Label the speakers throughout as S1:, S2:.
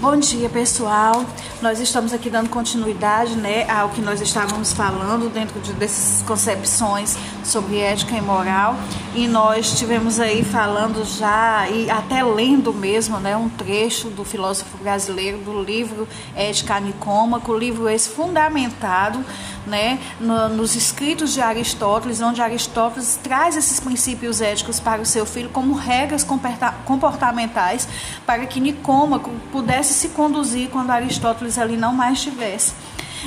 S1: Bom dia, pessoal. Nós estamos aqui dando continuidade né, ao que nós estávamos falando dentro de, dessas concepções sobre ética e moral. E nós tivemos aí falando já, e até lendo mesmo, né, um trecho do filósofo brasileiro do livro Ética Nicômaco, livro esse fundamentado né, no, nos escritos de Aristóteles, onde Aristóteles traz esses princípios éticos para o seu filho como regras comportamentais para que Nicômaco pudesse se conduzir quando Aristóteles ali não mais estivesse.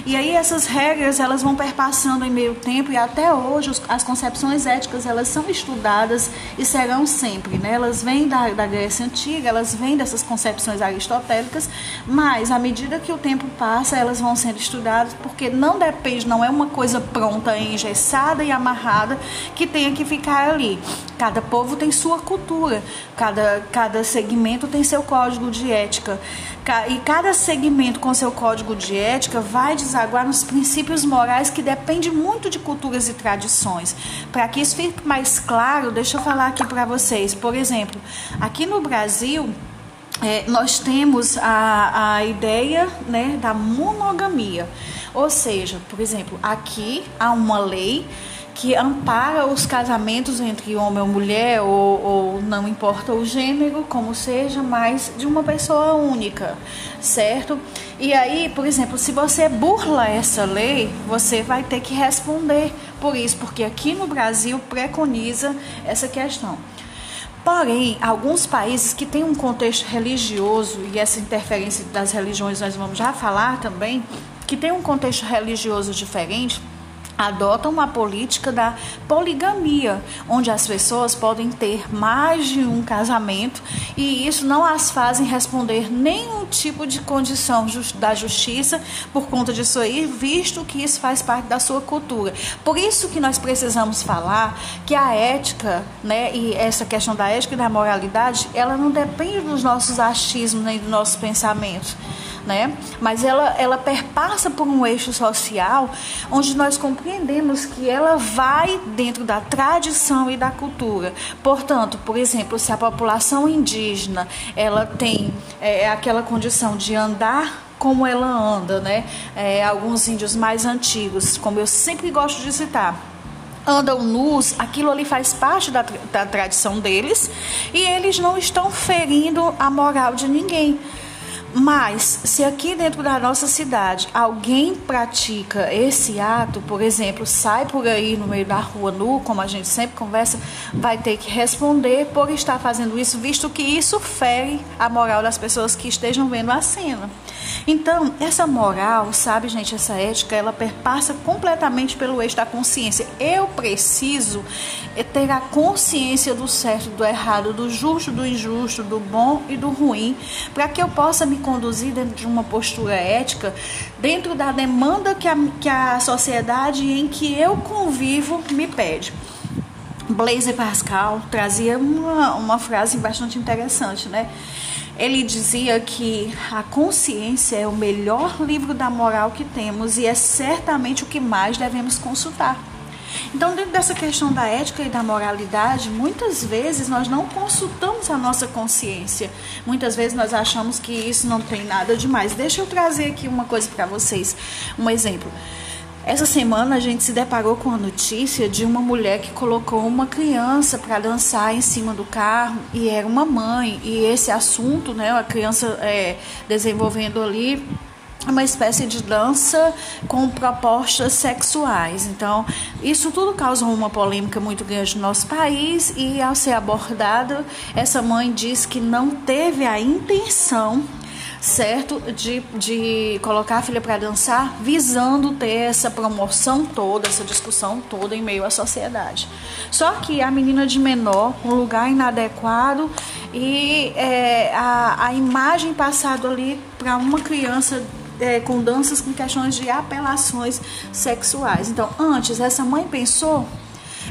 S1: E aí essas regras elas vão perpassando em meio tempo e até hoje as concepções éticas elas são estudadas e serão sempre, né? Elas vêm da, da Grécia antiga, elas vêm dessas concepções aristotélicas, mas à medida que o tempo passa elas vão sendo estudadas porque não depende, não é uma coisa pronta, engessada e amarrada que tenha que ficar ali. Cada povo tem sua cultura, cada, cada segmento tem seu código de ética e cada segmento com seu código de ética vai desaguar nos princípios morais que depende muito de culturas e tradições. Para que isso fique mais claro, deixa eu falar aqui para vocês. Por exemplo, aqui no Brasil, é, nós temos a, a ideia né, da monogamia. Ou seja, por exemplo, aqui há uma lei que ampara os casamentos entre homem ou mulher, ou, ou, não importa o gênero, como seja, mas de uma pessoa única, certo? E aí, por exemplo, se você burla essa lei, você vai ter que responder por isso, porque aqui no Brasil preconiza essa questão. Porém, alguns países que têm um contexto religioso, e essa interferência das religiões nós vamos já falar também, que tem um contexto religioso diferente, adotam uma política da poligamia, onde as pessoas podem ter mais de um casamento e isso não as fazem responder nenhum tipo de condição da justiça por conta disso aí, visto que isso faz parte da sua cultura. Por isso que nós precisamos falar que a ética, né, e essa questão da ética e da moralidade, ela não depende dos nossos achismos nem dos nossos pensamentos né? Mas ela, ela perpassa por um eixo social onde nós compreendemos que ela vai dentro da tradição e da cultura. Portanto, por exemplo, se a população indígena ela tem é, aquela condição de andar como ela anda, né? É, alguns índios mais antigos, como eu sempre gosto de citar, andam nus, aquilo ali faz parte da, da tradição deles e eles não estão ferindo a moral de ninguém. Mas, se aqui dentro da nossa cidade alguém pratica esse ato, por exemplo, sai por aí no meio da rua nu, como a gente sempre conversa, vai ter que responder por estar fazendo isso, visto que isso fere a moral das pessoas que estejam vendo a cena. Então, essa moral, sabe, gente, essa ética, ela perpassa completamente pelo eixo da consciência. Eu preciso ter a consciência do certo, do errado, do justo, do injusto, do bom e do ruim, para que eu possa me conduzir dentro de uma postura ética, dentro da demanda que a, que a sociedade em que eu convivo me pede. Blaise Pascal trazia uma, uma frase bastante interessante, né? Ele dizia que a consciência é o melhor livro da moral que temos e é certamente o que mais devemos consultar. Então, dentro dessa questão da ética e da moralidade, muitas vezes nós não consultamos a nossa consciência. Muitas vezes nós achamos que isso não tem nada demais. Deixa eu trazer aqui uma coisa para vocês, um exemplo. Essa semana a gente se deparou com a notícia de uma mulher que colocou uma criança para dançar em cima do carro e era uma mãe. E esse assunto, né, a criança é, desenvolvendo ali uma espécie de dança com propostas sexuais. Então, isso tudo causa uma polêmica muito grande no nosso país e ao ser abordado, essa mãe diz que não teve a intenção certo? De, de colocar a filha para dançar, visando ter essa promoção toda, essa discussão toda em meio à sociedade. Só que a menina de menor, um lugar inadequado e é, a, a imagem passada ali para uma criança é, com danças com questões de apelações sexuais. Então, antes, essa mãe pensou,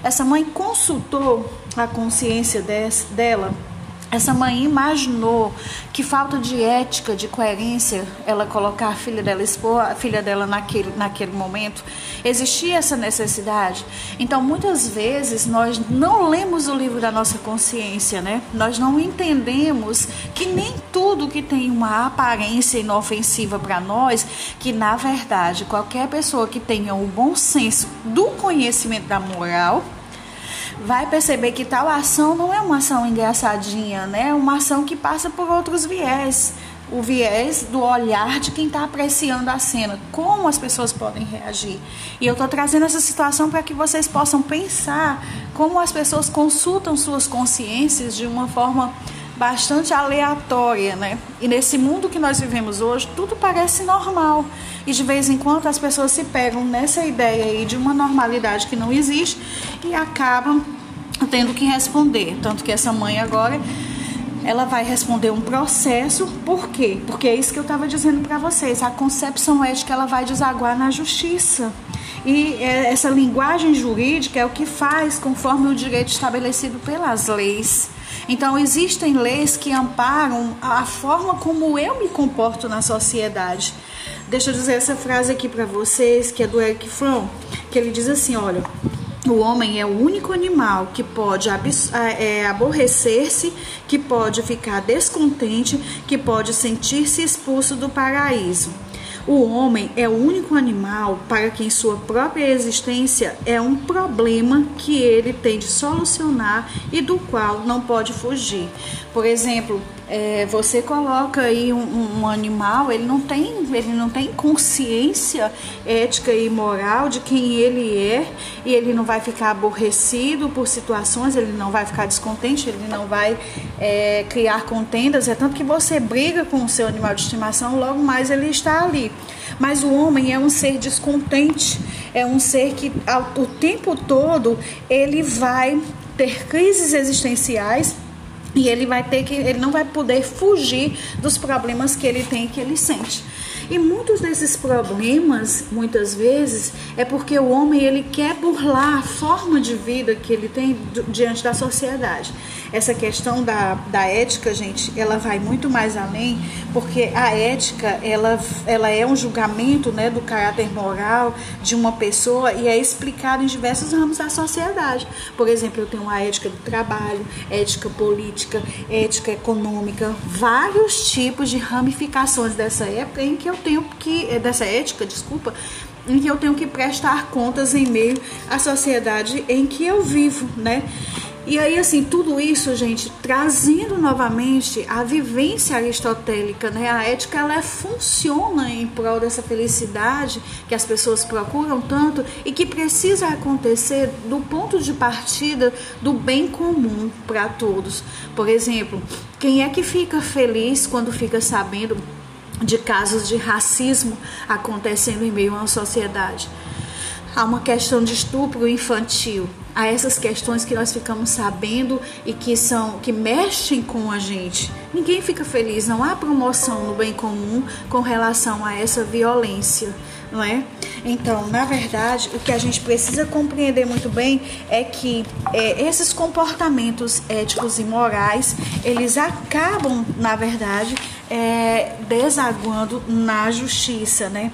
S1: essa mãe consultou a consciência dela essa mãe imaginou que falta de ética, de coerência, ela colocar a filha dela, expor a filha dela naquele, naquele momento. Existia essa necessidade. Então, muitas vezes, nós não lemos o livro da nossa consciência, né? Nós não entendemos que nem tudo que tem uma aparência inofensiva para nós, que na verdade, qualquer pessoa que tenha o bom senso do conhecimento da moral, vai perceber que tal ação não é uma ação engraçadinha, né? É uma ação que passa por outros viés. O viés do olhar de quem está apreciando a cena, como as pessoas podem reagir. E eu estou trazendo essa situação para que vocês possam pensar como as pessoas consultam suas consciências de uma forma bastante aleatória, né? E nesse mundo que nós vivemos hoje, tudo parece normal. E de vez em quando as pessoas se pegam nessa ideia aí de uma normalidade que não existe e acabam tendo que responder. Tanto que essa mãe agora ela vai responder um processo, por quê? Porque é isso que eu estava dizendo para vocês, a concepção ética ela vai desaguar na justiça. E é, essa linguagem jurídica é o que faz conforme o direito estabelecido pelas leis. Então, existem leis que amparam a forma como eu me comporto na sociedade. Deixa eu dizer essa frase aqui para vocês, que é do Eric Fromm, que ele diz assim: olha. O homem é o único animal que pode é, aborrecer-se, que pode ficar descontente, que pode sentir-se expulso do paraíso. O homem é o único animal para quem sua própria existência é um problema que ele tem de solucionar e do qual não pode fugir. Por exemplo, é, você coloca aí um, um, animal, ele não tem, ele não tem consciência ética e moral de quem ele é e ele não vai ficar aborrecido por situações, ele não vai ficar descontente, ele não vai é, criar contendas. É tanto que você briga com o seu animal de estimação, logo mais ele está ali. Mas o homem é um ser descontente, é um ser que ao, o tempo todo ele vai ter crises existenciais e ele vai ter que ele não vai poder fugir dos problemas que ele tem que ele sente. E muitos desses problemas, muitas vezes, é porque o homem ele quer burlar a forma de vida que ele tem diante da sociedade. Essa questão da, da ética, gente, ela vai muito mais além, porque a ética, ela, ela é um julgamento né, do caráter moral de uma pessoa e é explicado em diversos ramos da sociedade. Por exemplo, eu tenho a ética do trabalho, ética política, ética econômica, vários tipos de ramificações dessa época em que eu tenho que, eh, dessa ética, desculpa, em que eu tenho que prestar contas em meio à sociedade em que eu vivo, né? E aí, assim, tudo isso, gente, trazendo novamente a vivência aristotélica, né? A ética, ela funciona em prol dessa felicidade que as pessoas procuram tanto e que precisa acontecer do ponto de partida do bem comum para todos. Por exemplo, quem é que fica feliz quando fica sabendo de casos de racismo acontecendo em meio a uma sociedade. Há uma questão de estupro infantil, há essas questões que nós ficamos sabendo e que são que mexem com a gente. Ninguém fica feliz, não há promoção no bem comum com relação a essa violência, não é? Então, na verdade, o que a gente precisa compreender muito bem é que é, esses comportamentos éticos e morais, eles acabam, na verdade, é, desaguando na justiça, né?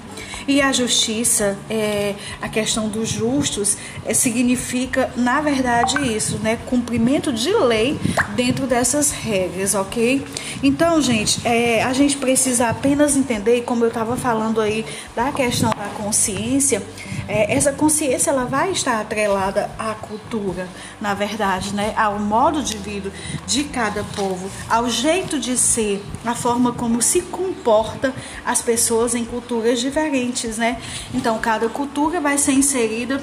S1: E a justiça, é, a questão dos justos, é, significa, na verdade, isso, né? Cumprimento de lei dentro dessas regras, ok? Então, gente, é, a gente precisa apenas entender, como eu estava falando aí da questão da consciência, é, essa consciência ela vai estar atrelada à cultura, na verdade, né? Ao modo de vida de cada povo, ao jeito de ser, a forma como se comporta as pessoas em culturas diferentes, né? Então, cada cultura vai ser inserida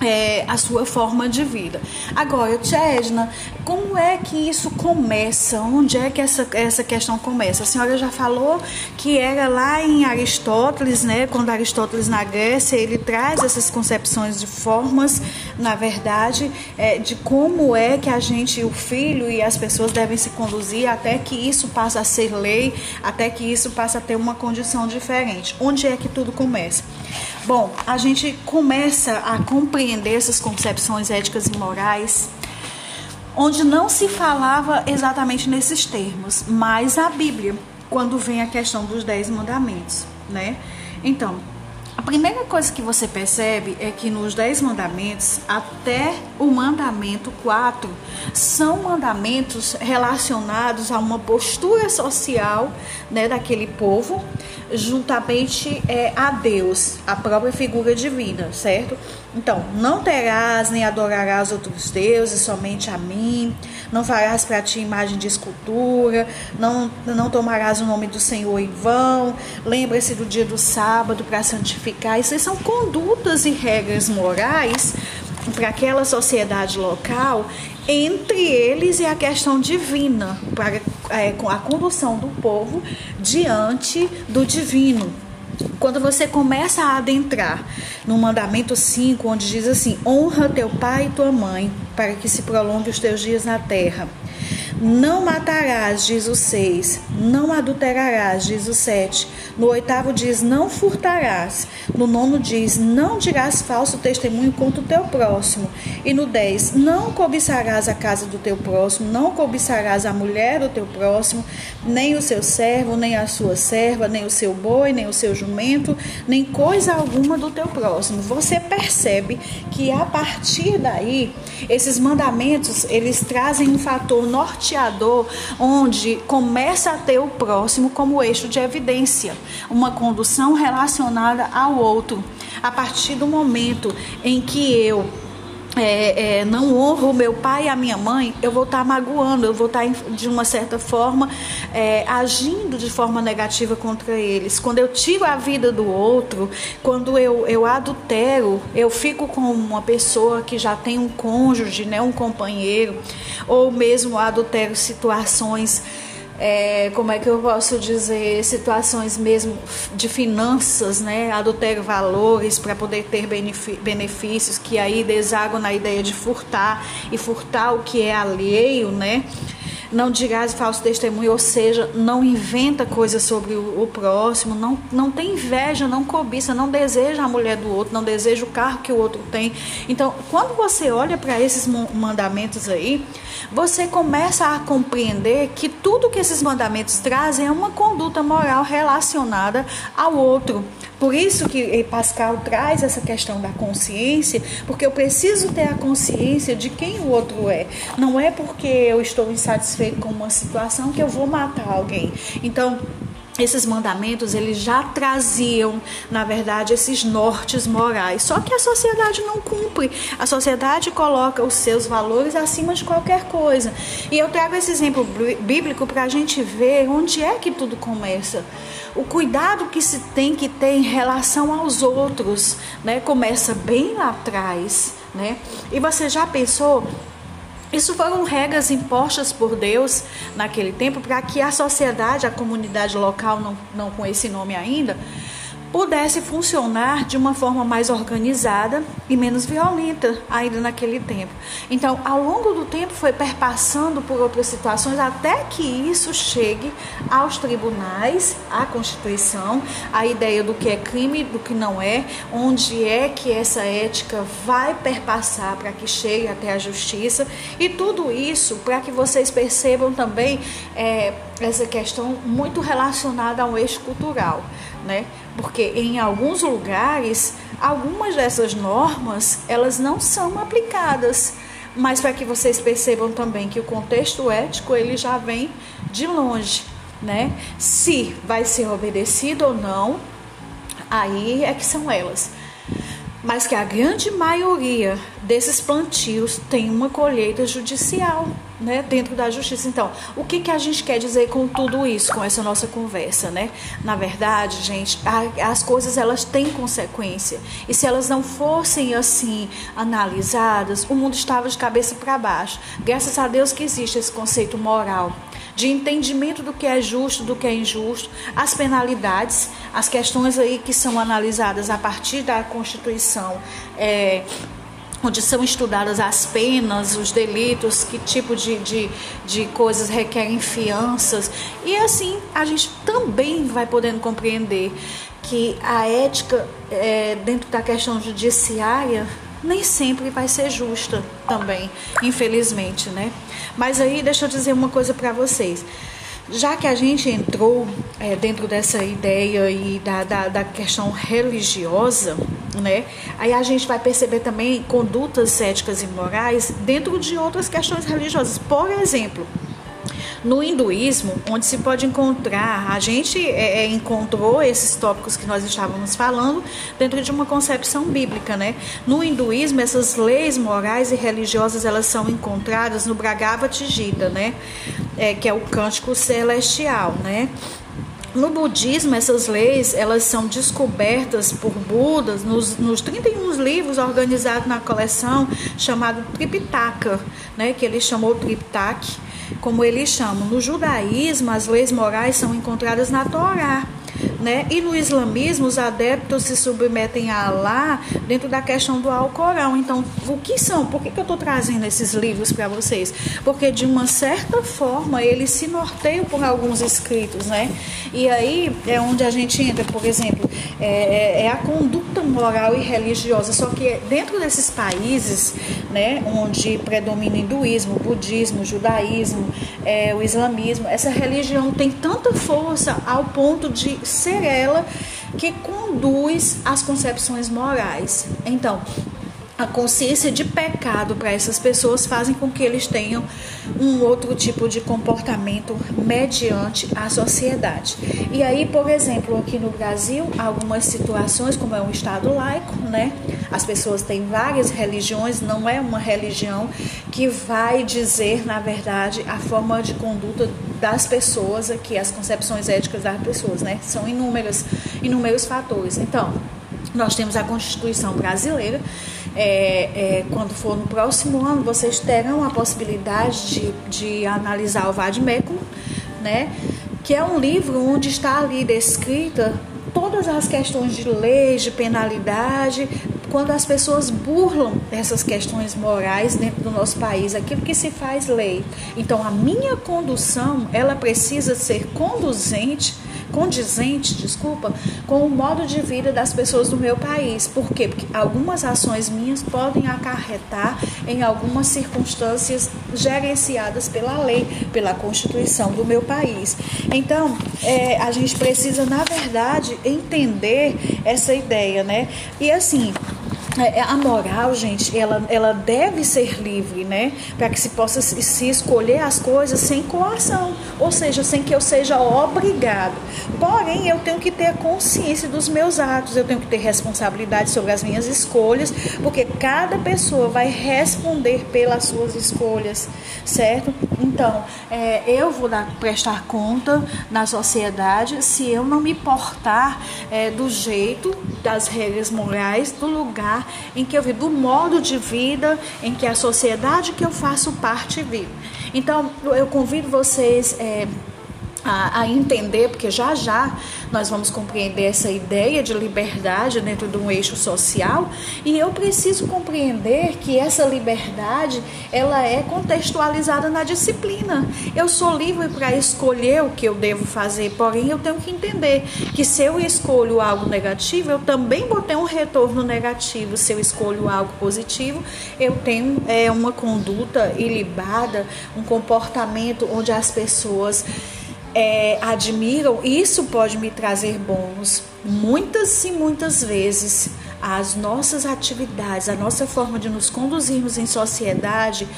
S1: é, a sua forma de vida. Agora, Tchesna, como é que isso começa? Onde é que essa, essa questão começa? A senhora já falou que era lá em Aristóteles, né? Quando Aristóteles na Grécia, ele traz essas concepções de formas, na verdade, é, de como é que a gente, o filho e as pessoas devem se conduzir até que isso passe a ser lei, até que isso passe a ter uma condição diferente. Onde é que tudo começa? Bom, a gente começa a compreender essas concepções éticas e morais onde não se falava exatamente nesses termos, mas a Bíblia, quando vem a questão dos dez mandamentos, né? Então, a primeira coisa que você percebe é que nos Dez Mandamentos, até o mandamento 4, são mandamentos relacionados a uma postura social né, daquele povo, juntamente é, a Deus, a própria figura divina, certo? Então, não terás nem adorarás outros deuses, somente a mim. Não farás para ti imagem de escultura. Não, não tomarás o nome do Senhor em vão. Lembre-se do dia do sábado para santificar. Isso são condutas e regras morais para aquela sociedade local. Entre eles e a questão divina, para é, a condução do povo diante do divino. Quando você começa a adentrar no mandamento 5, onde diz assim: honra teu pai e tua mãe, para que se prolongue os teus dias na terra. Não matarás, diz o 6. Não adulterarás, diz o 7. No oitavo diz: Não furtarás. No nono diz: Não dirás falso testemunho contra o teu próximo. E no 10: Não cobiçarás a casa do teu próximo. Não cobiçarás a mulher do teu próximo, nem o seu servo, nem a sua serva, nem o seu boi, nem o seu jumento, nem coisa alguma do teu próximo. Você percebe que a partir daí, esses mandamentos eles trazem um fator norte norteador onde começa a ter o próximo como eixo de evidência, uma condução relacionada ao outro. A partir do momento em que eu é, é, não honro meu pai e a minha mãe, eu vou estar tá magoando, eu vou estar tá, de uma certa forma é, agindo de forma negativa contra eles. Quando eu tiro a vida do outro, quando eu, eu adultero, eu fico com uma pessoa que já tem um cônjuge, né, um companheiro, ou mesmo adultero situações é, como é que eu posso dizer, situações mesmo de finanças, né? Adultério valores para poder ter benefícios, que aí desagam na ideia de furtar e furtar o que é alheio, né? Não dirás falso testemunho, ou seja, não inventa coisas sobre o, o, próximo, não, não tem inveja, não cobiça, não deseja a mulher do outro, não deseja o carro que o outro tem. Então, quando você olha para esses mandamentos aí, você começa a compreender que tudo que esses mandamentos trazem é uma conduta moral relacionada ao outro. Por isso que Pascal traz essa questão da consciência, porque eu preciso ter a consciência de quem o outro é. Não é porque eu estou insatisfeito com uma situação que eu vou matar alguém. Então, esses mandamentos eles já traziam, na verdade, esses nortes morais. Só que a sociedade não cumpre. A sociedade coloca os seus valores acima de qualquer coisa. E eu trago esse exemplo bíblico para a gente ver onde é que tudo começa. O cuidado que se tem que ter em relação aos outros, né? Começa bem lá atrás, né? E você já pensou isso foram regras impostas por Deus naquele tempo para que a sociedade, a comunidade local, não, não com esse nome ainda, pudesse funcionar de uma forma mais organizada e menos violenta ainda naquele tempo. Então, ao longo do tempo foi perpassando por outras situações até que isso chegue aos tribunais, à Constituição, a ideia do que é crime, do que não é, onde é que essa ética vai perpassar para que chegue até a justiça e tudo isso para que vocês percebam também é, essa questão muito relacionada ao eixo cultural, né? Porque em alguns lugares, algumas dessas normas, elas não são aplicadas. Mas para que vocês percebam também que o contexto ético, ele já vem de longe, né? Se vai ser obedecido ou não, aí é que são elas mas que a grande maioria desses plantios tem uma colheita judicial, né, dentro da justiça. Então, o que, que a gente quer dizer com tudo isso, com essa nossa conversa, né? Na verdade, gente, a, as coisas elas têm consequência. E se elas não fossem assim analisadas, o mundo estava de cabeça para baixo. Graças a Deus que existe esse conceito moral de entendimento do que é justo, do que é injusto, as penalidades, as questões aí que são analisadas a partir da Constituição. É, onde são estudadas as penas, os delitos, que tipo de, de, de coisas requerem fianças. E assim a gente também vai podendo compreender que a ética é, dentro da questão judiciária nem sempre vai ser justa também, infelizmente, né? Mas aí deixa eu dizer uma coisa para vocês já que a gente entrou é, dentro dessa ideia e da, da, da, questão religiosa, né, aí a gente vai perceber também condutas éticas e morais dentro de outras questões religiosas. Por exemplo, no hinduísmo, onde se pode encontrar, a gente é, é, encontrou esses tópicos que nós estávamos falando dentro de uma concepção bíblica, né? No hinduísmo, essas leis morais e religiosas elas são encontradas no Bhagavad Gita, né? É, que é o cântico celestial, né? No budismo, essas leis elas são descobertas por Budas nos, nos 31 livros organizados na coleção chamado Tripitaka, né, que ele chamou Triptak, como eles chamam. No judaísmo, as leis morais são encontradas na Torá. Né? E no islamismo, os adeptos se submetem a Allah dentro da questão do Alcorão. Então, o que são? Por que, que eu estou trazendo esses livros para vocês? Porque, de uma certa forma, eles se norteiam por alguns escritos, né? E aí é onde a gente entra, por exemplo, é, é, é a conduta moral e religiosa. Só que dentro desses países, né, onde predomina o hinduísmo, o budismo, o judaísmo, é, o islamismo, essa religião tem tanta força ao ponto de ser ela que conduz as concepções morais. Então, a consciência de pecado para essas pessoas fazem com que eles tenham um outro tipo de comportamento mediante a sociedade. E aí, por exemplo, aqui no Brasil, algumas situações, como é um estado laico, né? As pessoas têm várias religiões, não é uma religião que vai dizer, na verdade, a forma de conduta das pessoas aqui, as concepções éticas das pessoas, né? São inúmeras, inúmeros fatores. Então, nós temos a Constituição brasileira. É, é, quando for no próximo ano, vocês terão a possibilidade de, de analisar o Vademecum, né? Que é um livro onde está ali descrita todas as questões de leis, de penalidade, quando as pessoas burlam essas questões morais dentro do nosso país, aquilo que se faz lei. Então, a minha condução, ela precisa ser conduzente condizente, desculpa, com o modo de vida das pessoas do meu país. Por quê? Porque algumas ações minhas podem acarretar em algumas circunstâncias gerenciadas pela lei, pela Constituição do meu país. Então, é, a gente precisa, na verdade, entender essa ideia, né? E assim, a moral, gente, ela, ela deve ser livre, né? Para que se possa se escolher as coisas sem coação, ou seja, sem que eu seja obrigado. Porém, eu tenho que ter consciência dos meus atos, eu tenho que ter responsabilidade sobre as minhas escolhas, porque cada pessoa vai responder pelas suas escolhas, certo? Então, é, eu vou dar, prestar conta na sociedade se eu não me portar é, do jeito das regras morais do lugar em que eu vivo, do modo de vida em que a sociedade que eu faço parte vive. Então, eu convido vocês. É, a, a, entender, porque já já nós vamos compreender essa ideia de liberdade dentro de um eixo social, e eu preciso compreender que essa liberdade ela é contextualizada na disciplina. Eu sou livre para escolher o que eu devo fazer, porém eu tenho que entender que se eu escolho algo negativo, eu também vou ter um retorno negativo. Se eu escolho algo positivo, eu tenho é, uma conduta ilibada, um comportamento onde as pessoas é, admiram, isso pode me trazer bônus. Muitas e muitas vezes as nossas atividades, a nossa forma de nos conduzirmos em sociedade,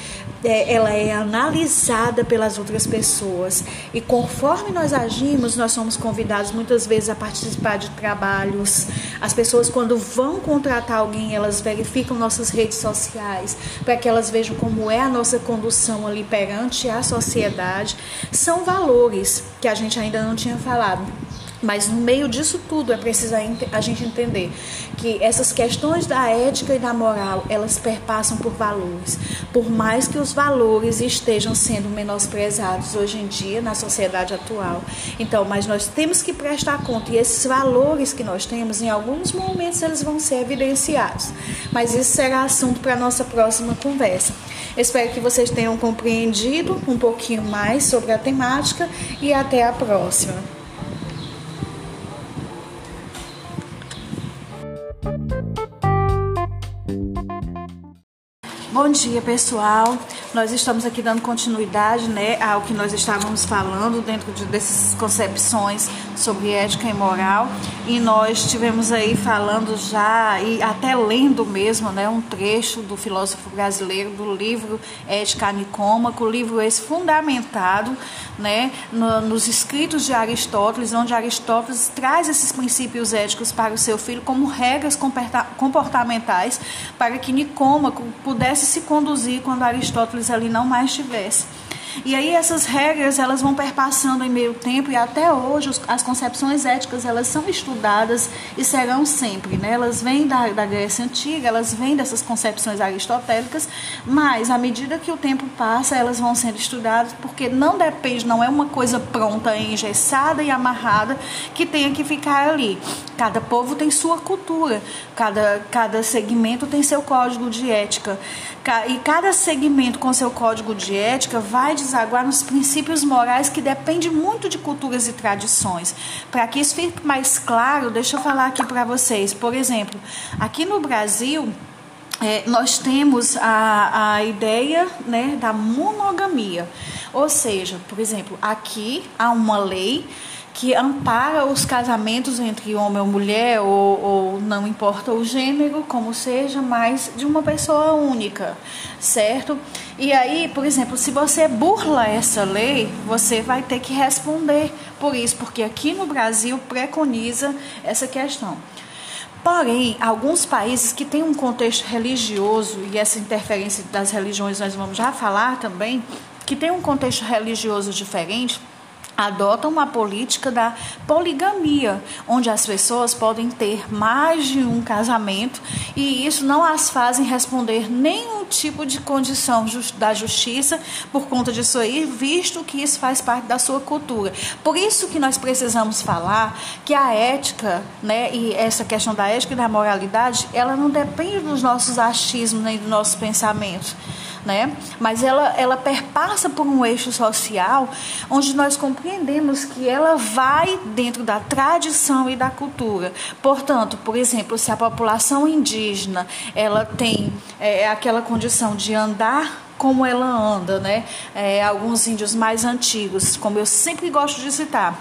S1: é, ela é analisada pelas outras pessoas. E conforme nós agimos, nós somos convidados muitas vezes a participar de trabalhos. As pessoas, quando vão contratar alguém, elas verificam nossas redes sociais para que elas vejam como é a nossa condução ali perante a sociedade. São valores que a gente ainda não tinha falado. Mas no meio disso tudo é preciso a gente entender que essas questões da ética e da moral, elas perpassam por valores. Por mais que os valores estejam sendo menosprezados hoje em dia na sociedade atual. Então, mas nós temos que prestar conta e esses valores que nós temos, em alguns momentos eles vão ser evidenciados. Mas isso será assunto para a nossa próxima conversa. Espero que vocês tenham compreendido um pouquinho mais sobre a temática e até a próxima. Bom dia, pessoal. Nós estamos aqui dando continuidade né, ao que nós estávamos falando dentro de, dessas concepções sobre ética e moral. E nós tivemos aí falando já, e até lendo mesmo, né, um trecho do filósofo brasileiro do livro Ética Nicômaco, livro esse fundamentado né, no, nos escritos de Aristóteles, onde Aristóteles traz esses princípios éticos para o seu filho como regras comportamentais para que Nicômaco pudesse se conduzir quando Aristóteles ali não mais estivesse. E aí essas regras elas vão perpassando em meio tempo e até hoje as concepções éticas elas são estudadas e serão sempre, né? Elas vêm da, da Grécia antiga, elas vêm dessas concepções aristotélicas, mas à medida que o tempo passa elas vão sendo estudadas porque não depende, não é uma coisa pronta, engessada e amarrada que tenha que ficar ali. Cada povo tem sua cultura, cada, cada segmento tem seu código de ética e cada segmento com seu código de ética vai desaguar nos princípios morais que depende muito de culturas e tradições. Para que isso fique mais claro, deixa eu falar aqui para vocês. Por exemplo, aqui no Brasil, é, nós temos a, a ideia né, da monogamia. Ou seja, por exemplo, aqui há uma lei que ampara os casamentos entre homem ou mulher, ou, ou, não importa o gênero, como seja, mas de uma pessoa única, certo? E aí, por exemplo, se você burla essa lei, você vai ter que responder por isso, porque aqui no Brasil preconiza essa questão. Porém, alguns países que têm um contexto religioso, e essa interferência das religiões nós vamos já falar também, que tem um contexto religioso diferente, adotam uma política da poligamia, onde as pessoas podem ter mais de um casamento e isso não as fazem responder nenhum tipo de condição da justiça por conta disso aí, visto que isso faz parte da sua cultura. Por isso que nós precisamos falar que a ética, né, e essa questão da ética e da moralidade, ela não depende dos nossos achismos nem dos nossos pensamentos né? Mas ela, ela perpassa por um eixo social onde nós compreendemos que ela vai dentro da tradição e da cultura. Portanto, por exemplo, se a população indígena ela tem é, aquela condição de andar como ela anda, né? É, alguns índios mais antigos, como eu sempre gosto de citar,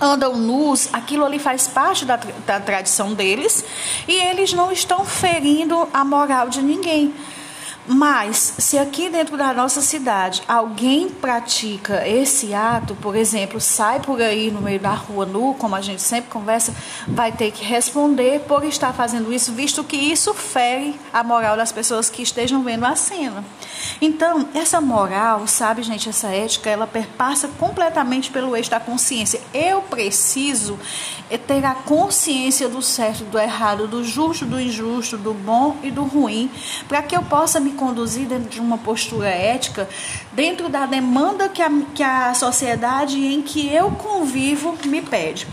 S1: andam nus, aquilo ali faz parte da, da tradição deles e eles não estão ferindo a moral de ninguém. Mas, se aqui dentro da nossa cidade alguém pratica esse ato, por exemplo, sai por aí no meio da rua nu, como a gente sempre conversa, vai ter que responder por estar fazendo isso, visto que isso fere a moral das pessoas que estejam vendo a cena. Então, essa moral, sabe, gente, essa ética, ela perpassa completamente pelo eixo da consciência. Eu preciso ter a consciência do certo, do errado, do justo, do injusto, do bom e do ruim, para que eu possa me conduzir dentro de uma postura ética, dentro da demanda que a, que a sociedade em que eu convivo me pede.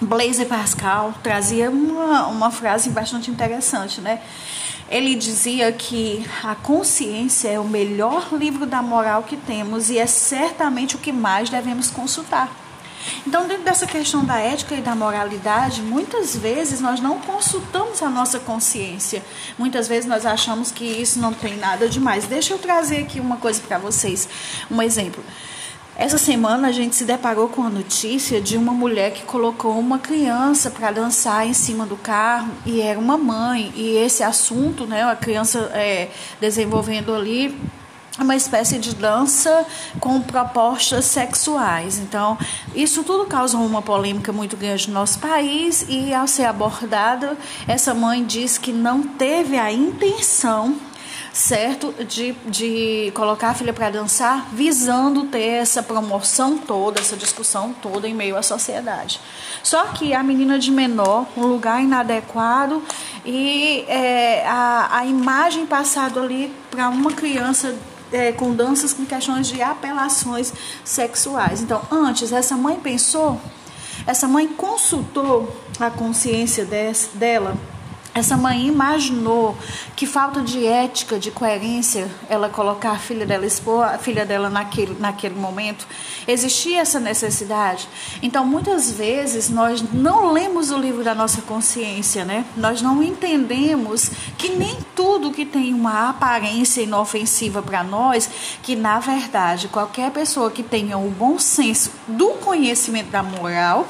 S1: Blaise Pascal trazia uma, uma frase bastante interessante, né? Ele dizia que a consciência é o melhor livro da moral que temos e é certamente o que mais devemos consultar. Então, dentro dessa questão da ética e da moralidade, muitas vezes nós não consultamos a nossa consciência. Muitas vezes nós achamos que isso não tem nada demais. Deixa eu trazer aqui uma coisa para vocês, um exemplo. Essa semana a gente se deparou com a notícia de uma mulher que colocou uma criança para dançar em cima do carro e era uma mãe. E esse assunto, né, a criança é, desenvolvendo ali uma espécie de dança com propostas sexuais. Então, isso tudo causa uma polêmica muito grande no nosso país e ao ser abordada, essa mãe diz que não teve a intenção certo de, de colocar a filha para dançar, visando ter essa promoção toda, essa discussão toda em meio à sociedade. Só que a menina de menor, um lugar inadequado e é, a, a imagem passada ali para uma criança é, com danças com questões de apelações sexuais. Então, antes, essa mãe pensou, essa mãe consultou a consciência dela essa mãe imaginou que falta de ética, de coerência, ela colocar a filha dela, expor a filha dela naquele, naquele momento. Existia essa necessidade. Então, muitas vezes, nós não lemos o livro da nossa consciência, né? Nós não entendemos que nem tudo que tem uma aparência inofensiva para nós, que na verdade, qualquer pessoa que tenha o bom senso do conhecimento da moral,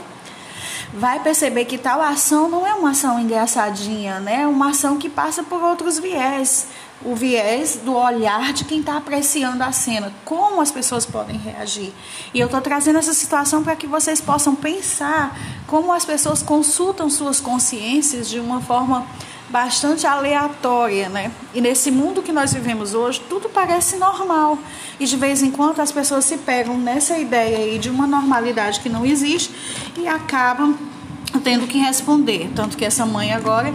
S1: vai perceber que tal ação não é uma ação engraçadinha, né? É uma ação que passa por outros viés. O viés do olhar de quem está apreciando a cena, como as pessoas podem reagir. E eu estou trazendo essa situação para que vocês possam pensar como as pessoas consultam suas consciências de uma forma bastante aleatória, né? E nesse mundo que nós vivemos hoje, tudo parece normal. E de vez em quando as pessoas se pegam nessa ideia aí de uma normalidade que não existe e acabam tendo que responder. Tanto que essa mãe agora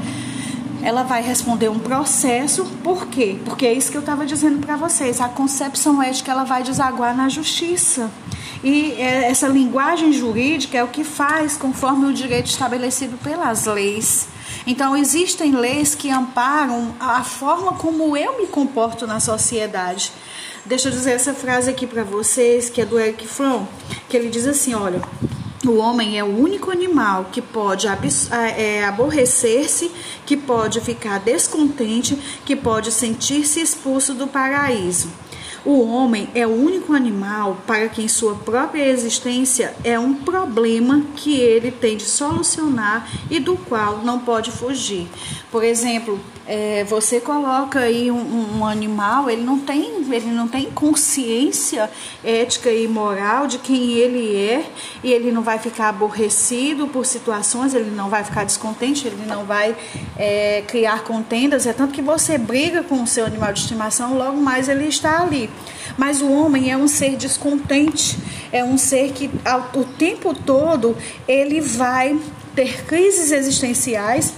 S1: ela vai responder um processo, por quê? Porque é isso que eu estava dizendo para vocês, a concepção ética ela vai desaguar na justiça. E é, essa linguagem jurídica é o que faz conforme o direito estabelecido pelas leis. Então, existem leis que amparam a forma como eu me comporto na sociedade. Deixa eu dizer essa frase aqui para vocês, que é do Eric Fromm, que ele diz assim: olha. O homem é o único animal que pode é, aborrecer-se, que pode ficar descontente, que pode sentir-se expulso do paraíso. O homem é o único animal para quem sua própria existência é um problema que ele tem de solucionar e do qual não pode fugir. Por exemplo, é, você coloca aí um, um, animal, ele não tem, ele não tem consciência ética e moral de quem ele é, e ele não vai ficar aborrecido por situações, ele não vai ficar descontente, ele não vai é, criar contendas. É tanto que você briga com o seu animal de estimação, logo mais ele está ali. Mas o homem é um ser descontente, é um ser que ao, o tempo todo ele vai ter crises existenciais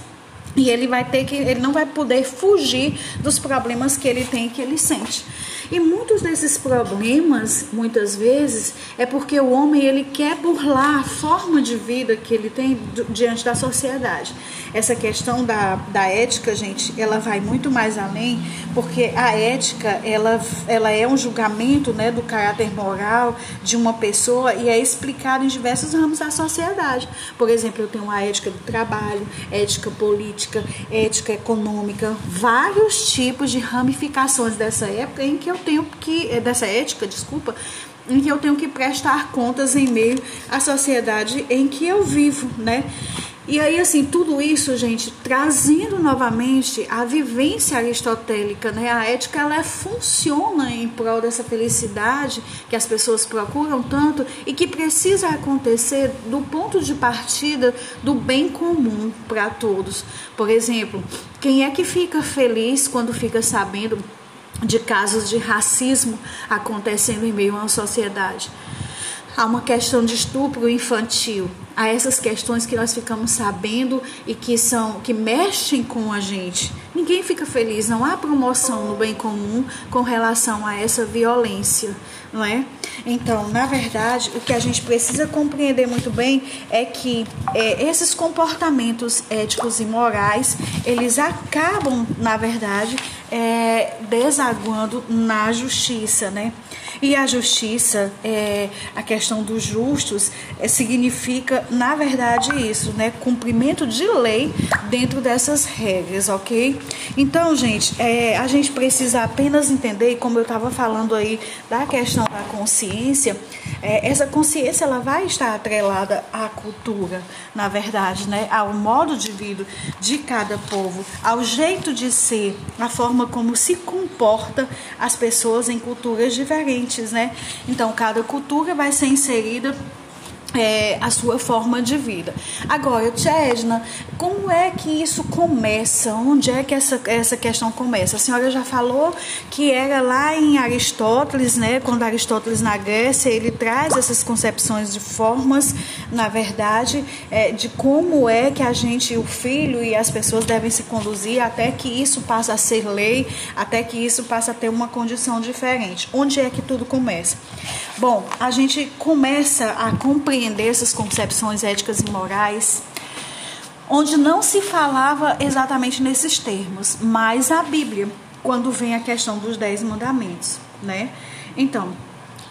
S1: e ele vai ter que, ele não vai poder fugir dos problemas que ele tem, que ele sente. E muitos desses problemas, muitas vezes, é porque o homem ele quer burlar a forma de vida que ele tem diante da sociedade. Essa questão da, da ética, gente, ela vai muito mais além, porque a ética, ela, ela é um julgamento né, do caráter moral de uma pessoa e é explicado em diversos ramos da sociedade. Por exemplo, eu tenho a ética do trabalho, ética política, ética econômica, vários tipos de ramificações dessa época em que eu tenho que, eh, dessa ética, desculpa, em que eu tenho que prestar contas em meio à sociedade em que eu vivo, né? E aí, assim, tudo isso, gente, trazendo novamente a vivência aristotélica, né? A ética, ela funciona em prol dessa felicidade que as pessoas procuram tanto e que precisa acontecer do ponto de partida do bem comum para todos. Por exemplo, quem é que fica feliz quando fica sabendo de casos de racismo acontecendo em meio uma sociedade. Há uma questão de estupro infantil, há essas questões que nós ficamos sabendo e que são que mexem com a gente. Ninguém fica feliz, não há promoção no bem comum com relação a essa violência, não é? Então, na verdade, o que a gente precisa compreender muito bem é que é, esses comportamentos éticos e morais, eles acabam, na verdade, é, desaguando na justiça, né? E a justiça, é, a questão dos justos, é, significa, na verdade, isso, né? Cumprimento de lei dentro dessas regras, ok? Então, gente, é, a gente precisa apenas entender, como eu estava falando aí da questão da consciência, é, essa consciência ela vai estar atrelada à cultura, na verdade, né? Ao modo de vida de cada povo, ao jeito de ser, a forma como se comporta as pessoas em culturas diferentes né? Então, cada cultura vai ser inserida é, a sua forma de vida. Agora, Tia Edna, como é que isso começa? Onde é que essa, essa questão começa? A senhora já falou que era lá em Aristóteles, né? Quando Aristóteles na Grécia, ele traz essas concepções de formas, na verdade, é, de como é que a gente, o filho e as pessoas devem se conduzir até que isso passe a ser lei, até que isso passe a ter uma condição diferente. Onde é que tudo começa? Bom, a gente começa a compreender essas concepções éticas e morais onde não se falava exatamente nesses termos, mas a Bíblia, quando vem a questão dos dez mandamentos, né? Então,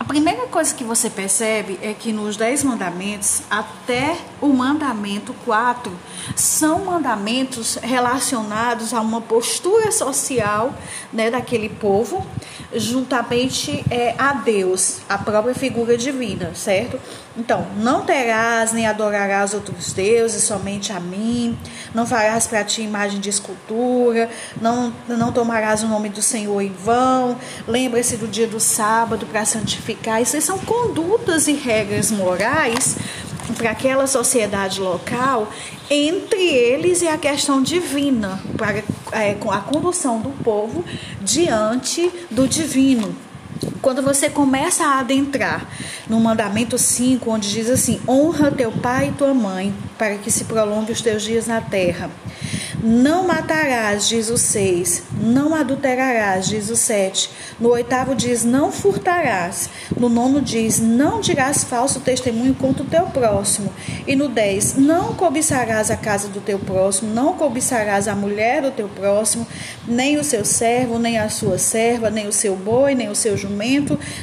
S1: a primeira coisa que você percebe é que nos Dez Mandamentos, até o mandamento 4, são mandamentos relacionados a uma postura social né, daquele povo, juntamente é, a Deus, a própria figura divina, certo? Então, não terás nem adorarás outros deuses, somente a mim. Não farás para ti imagem de escultura. Não, não tomarás o nome do Senhor em vão. Lembra-se do dia do sábado para santificar. Isso são condutas e regras morais para aquela sociedade local, entre eles e a questão divina, para é, a condução do povo diante do divino. Quando você começa a adentrar no mandamento 5, onde diz assim: honra teu pai e tua mãe, para que se prolongue os teus dias na terra. Não matarás, diz o 6. Não adulterarás, diz o 7. No oitavo diz: Não furtarás. No nono diz: Não dirás falso testemunho contra o teu próximo. E no 10: Não cobiçarás a casa do teu próximo. Não cobiçarás a mulher do teu próximo, nem o seu servo, nem a sua serva, nem o seu boi, nem o seu jumento,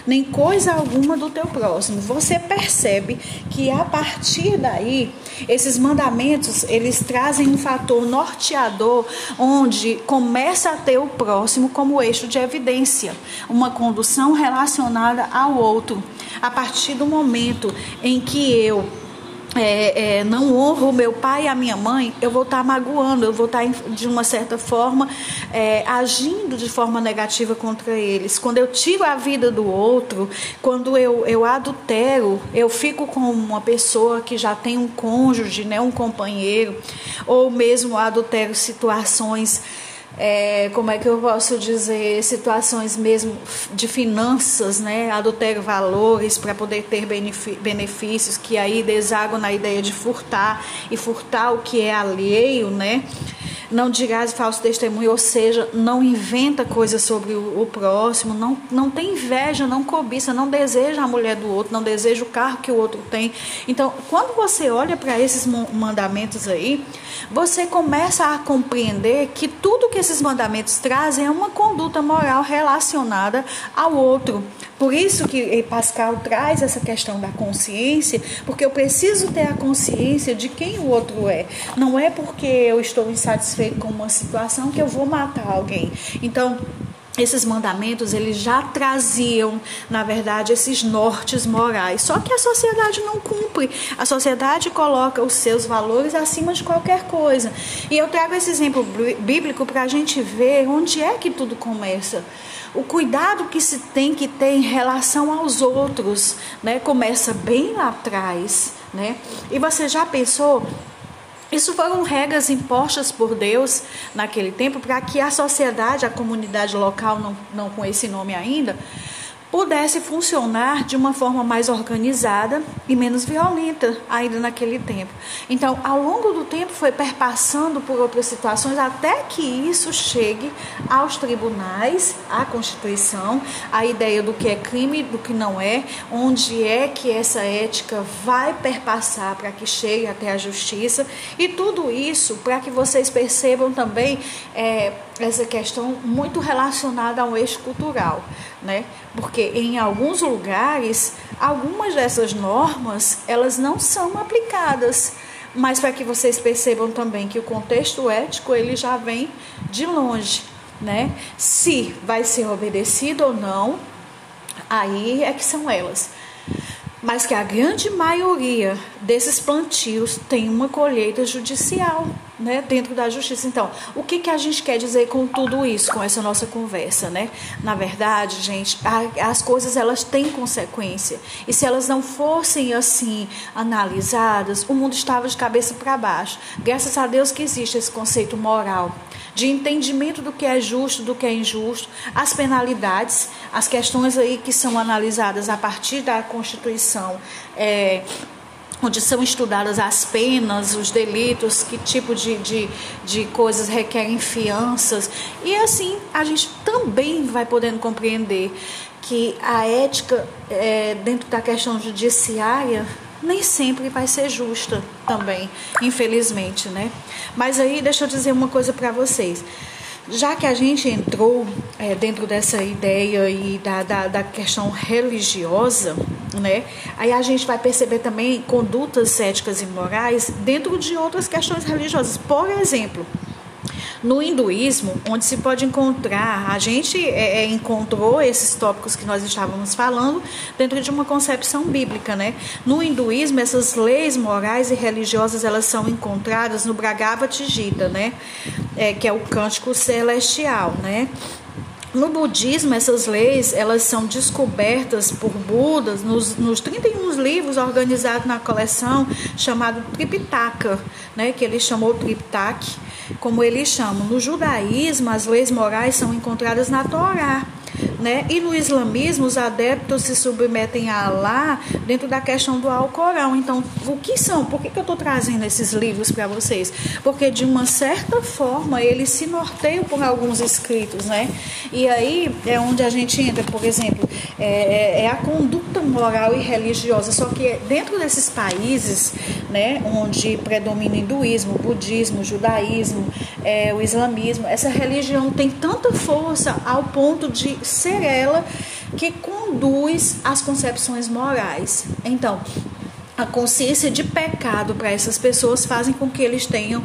S1: nem coisa alguma do teu próximo. Você percebe que a partir daí, esses mandamentos eles trazem um fator norteador onde começa a ter o próximo como eixo de evidência, uma condução relacionada ao outro. A partir do momento em que eu é, é, não honro meu pai e a minha mãe, eu vou estar magoando, eu vou estar de uma certa forma é, agindo de forma negativa contra eles. Quando eu tiro a vida do outro, quando eu, eu adultero, eu fico com uma pessoa que já tem um cônjuge, né, um companheiro, ou mesmo adultero situações é, como é que eu posso dizer, situações mesmo de finanças, né? Adultério valores para poder ter benefícios, que aí desagam na ideia de furtar e furtar o que é alheio, né? Não dirás falso testemunho, ou seja, não inventa coisas sobre o, o, próximo, não, não tem inveja, não cobiça, não deseja a mulher do outro, não deseja o carro que o outro tem. Então, quando você olha para esses mandamentos aí, você começa a compreender que tudo que esses mandamentos trazem é uma conduta moral relacionada ao outro. Por isso que Pascal traz essa questão da consciência, porque eu preciso ter a consciência de quem o outro é. Não é porque eu estou insatisfeito com uma situação que eu vou matar alguém. Então, esses mandamentos eles já traziam, na verdade, esses nortes morais. Só que a sociedade não cumpre. A sociedade coloca os seus valores acima de qualquer coisa. E eu trago esse exemplo bíblico para a gente ver onde é que tudo começa o cuidado que se tem que ter em relação aos outros, né? Começa bem lá atrás, né? E você já pensou isso foram regras impostas por Deus naquele tempo para que a sociedade, a comunidade local, não, não com esse nome ainda, pudesse funcionar de uma forma mais organizada e menos violenta ainda naquele tempo. Então, ao longo do tempo foi perpassando por outras situações até que isso chegue aos tribunais, à Constituição, a ideia do que é crime, do que não é, onde é que essa ética vai perpassar para que chegue até a justiça e tudo isso para que vocês percebam também é, essa questão muito relacionada ao eixo cultural, né? Porque em alguns lugares, algumas dessas normas, elas não são aplicadas. Mas para que vocês percebam também que o contexto ético, ele já vem de longe, né? Se vai ser obedecido ou não, aí é que são elas mas que a grande maioria desses plantios tem uma colheita judicial, né, dentro da justiça. Então, o que, que a gente quer dizer com tudo isso, com essa nossa conversa, né? Na verdade, gente, a, as coisas elas têm consequência. E se elas não fossem assim analisadas, o mundo estava de cabeça para baixo. Graças a Deus que existe esse conceito moral de entendimento do que é justo, do que é injusto, as penalidades, as questões aí que são analisadas a partir da Constituição. É, onde são estudadas as penas, os delitos, que tipo de, de, de coisas requerem fianças. E assim a gente também vai podendo compreender que a ética é, dentro da questão judiciária nem sempre vai ser justa também, infelizmente, né? Mas aí deixa eu dizer uma coisa para vocês já que a gente entrou é, dentro dessa ideia e da, da, da, questão religiosa, né, aí a gente vai perceber também condutas éticas e morais dentro de outras questões religiosas. Por exemplo, no hinduísmo, onde se pode encontrar, a gente é, é, encontrou esses tópicos que nós estávamos falando dentro de uma concepção bíblica, né? No hinduísmo, essas leis morais e religiosas elas são encontradas no Bhagavad Gita, né? É, que é o cântico celestial, né? No budismo, essas leis elas são descobertas por Budas nos, nos 31 livros organizados na coleção chamado Tripitaka, né, que ele chamou Triptak, como eles chamam. No judaísmo, as leis morais são encontradas na Torá. Né? E no islamismo, os adeptos se submetem a Allah dentro da questão do Alcorão. Então, o que são? Por que, que eu estou trazendo esses livros para vocês? Porque, de uma certa forma, eles se norteiam por alguns escritos. Né? E aí é onde a gente entra, por exemplo, é, é, é a conduta moral e religiosa. Só que dentro desses países né, onde predomina o hinduísmo, o budismo, o judaísmo, é, o islamismo, essa religião tem tanta força ao ponto de ser ela que conduz as concepções morais. Então, a consciência de pecado para essas pessoas fazem com que eles tenham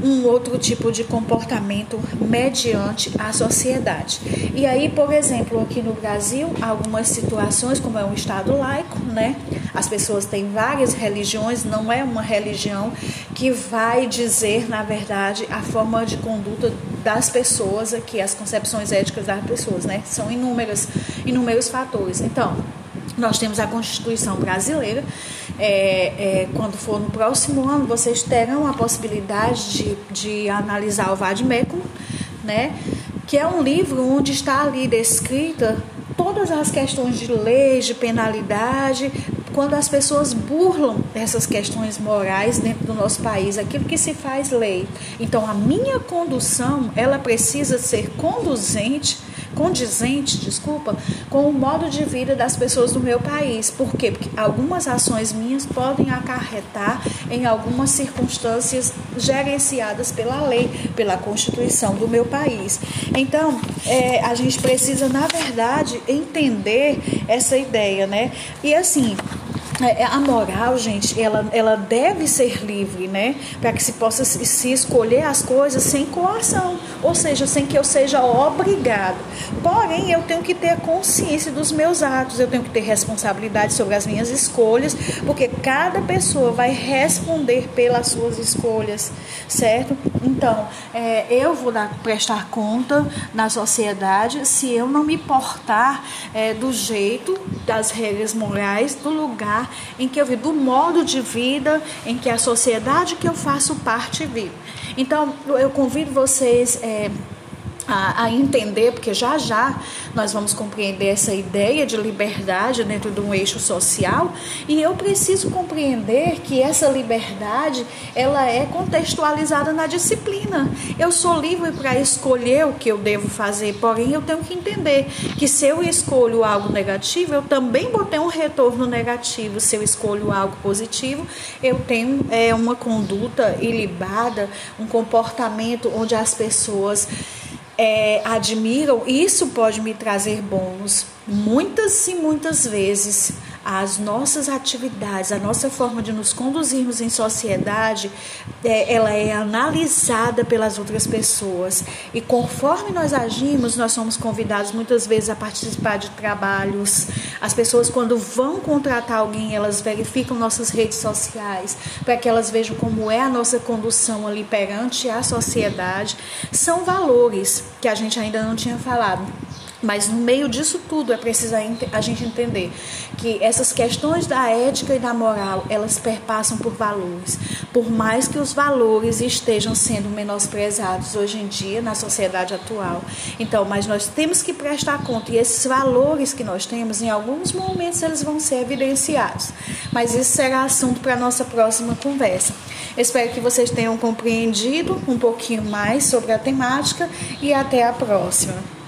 S1: um outro tipo de comportamento mediante a sociedade. E aí, por exemplo, aqui no Brasil, algumas situações, como é um estado laico, né? As pessoas têm várias religiões, não é uma religião que vai dizer, na verdade, a forma de conduta das pessoas aqui, as concepções éticas das pessoas, né? São inúmeras, inúmeros fatores. Então, nós temos a Constituição brasileira. É, é, quando for no próximo ano, vocês terão a possibilidade de, de analisar o Vademecum, né? que é um livro onde está ali descrita todas as questões de leis, de penalidade, quando as pessoas burlam essas questões morais dentro do nosso país, aquilo que se faz lei. Então, a minha condução, ela precisa ser conduzente condizente, desculpa, com o modo de vida das pessoas do meu país. Por quê? Porque algumas ações minhas podem acarretar em algumas circunstâncias gerenciadas pela lei, pela Constituição do meu país. Então, é, a gente precisa, na verdade, entender essa ideia, né? E assim, a moral, gente, ela, ela deve ser livre, né? Para que se possa se escolher as coisas sem coação, ou seja, sem que eu seja obrigado. Porém, eu tenho que ter consciência dos meus atos, eu tenho que ter responsabilidade sobre as minhas escolhas, porque cada pessoa vai responder pelas suas escolhas, certo? Então, é, eu vou dar, prestar conta na sociedade se eu não me portar é, do jeito, das regras morais, do lugar em que eu vivo, do modo de vida em que a sociedade que eu faço parte vive. Então, eu convido vocês. É, a, a, entender, porque já já nós vamos compreender essa ideia de liberdade dentro de um eixo social, e eu preciso compreender que essa liberdade ela é contextualizada na disciplina. Eu sou livre para escolher o que eu devo fazer, porém eu tenho que entender que se eu escolho algo negativo, eu também vou ter um retorno negativo. Se eu escolho algo positivo, eu tenho é, uma conduta ilibada, um comportamento onde as pessoas é, admiram, isso pode me trazer bônus. Muitas e muitas vezes as nossas atividades, a nossa forma de nos conduzirmos em sociedade, é, ela é analisada pelas outras pessoas. E conforme nós agimos, nós somos convidados muitas vezes a participar de trabalhos. As pessoas, quando vão contratar alguém, elas verificam nossas redes sociais para que elas vejam como é a nossa condução ali perante a sociedade. São valores que a gente ainda não tinha falado. Mas no meio disso tudo é preciso a gente entender que essas questões da ética e da moral, elas perpassam por valores. Por mais que os valores estejam sendo menosprezados hoje em dia na sociedade atual. Então, mas nós temos que prestar conta e esses valores que nós temos, em alguns momentos eles vão ser evidenciados. Mas isso será assunto para a nossa próxima conversa. Espero que vocês tenham compreendido um pouquinho mais sobre a temática e até a próxima.